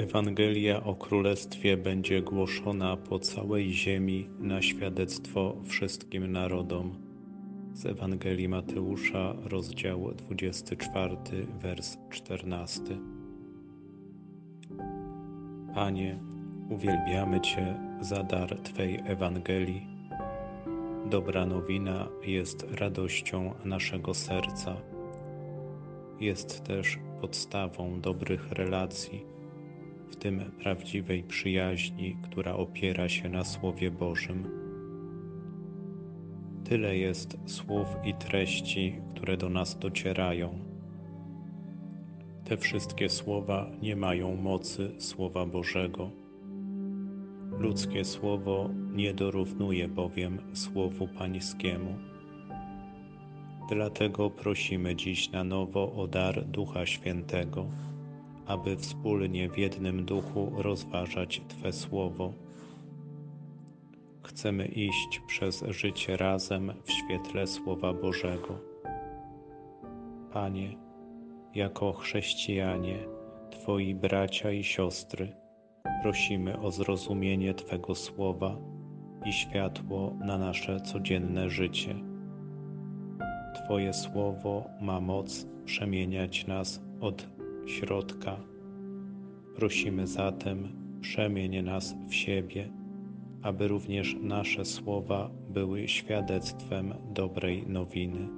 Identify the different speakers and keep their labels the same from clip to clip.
Speaker 1: Ewangelia o Królestwie będzie głoszona po całej ziemi na świadectwo wszystkim narodom. Z Ewangelii Mateusza, rozdział 24, wers 14. Panie, uwielbiamy Cię za dar Twej Ewangelii. Dobra nowina jest radością naszego serca. Jest też podstawą dobrych relacji w tym prawdziwej przyjaźni, która opiera się na Słowie Bożym. Tyle jest słów i treści, które do nas docierają. Te wszystkie słowa nie mają mocy Słowa Bożego. Ludzkie słowo nie dorównuje bowiem Słowu Pańskiemu. Dlatego prosimy dziś na nowo o dar Ducha Świętego aby wspólnie w jednym duchu rozważać Twe słowo. Chcemy iść przez życie razem w świetle Słowa Bożego. Panie, jako chrześcijanie, Twoi bracia i siostry, prosimy o zrozumienie Twego słowa i światło na nasze codzienne życie. Twoje słowo ma moc przemieniać nas od środka. Prosimy zatem, przemień nas w siebie, aby również nasze słowa były świadectwem dobrej nowiny.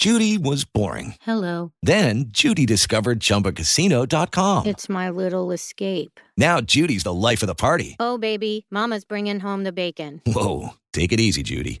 Speaker 2: Judy was boring.
Speaker 3: Hello.
Speaker 2: Then Judy discovered ChumbaCasino.com.
Speaker 3: It's my little escape.
Speaker 2: Now Judy's the life of the party.
Speaker 3: Oh, baby, Mama's bringing home the bacon.
Speaker 2: Whoa, take it easy, Judy.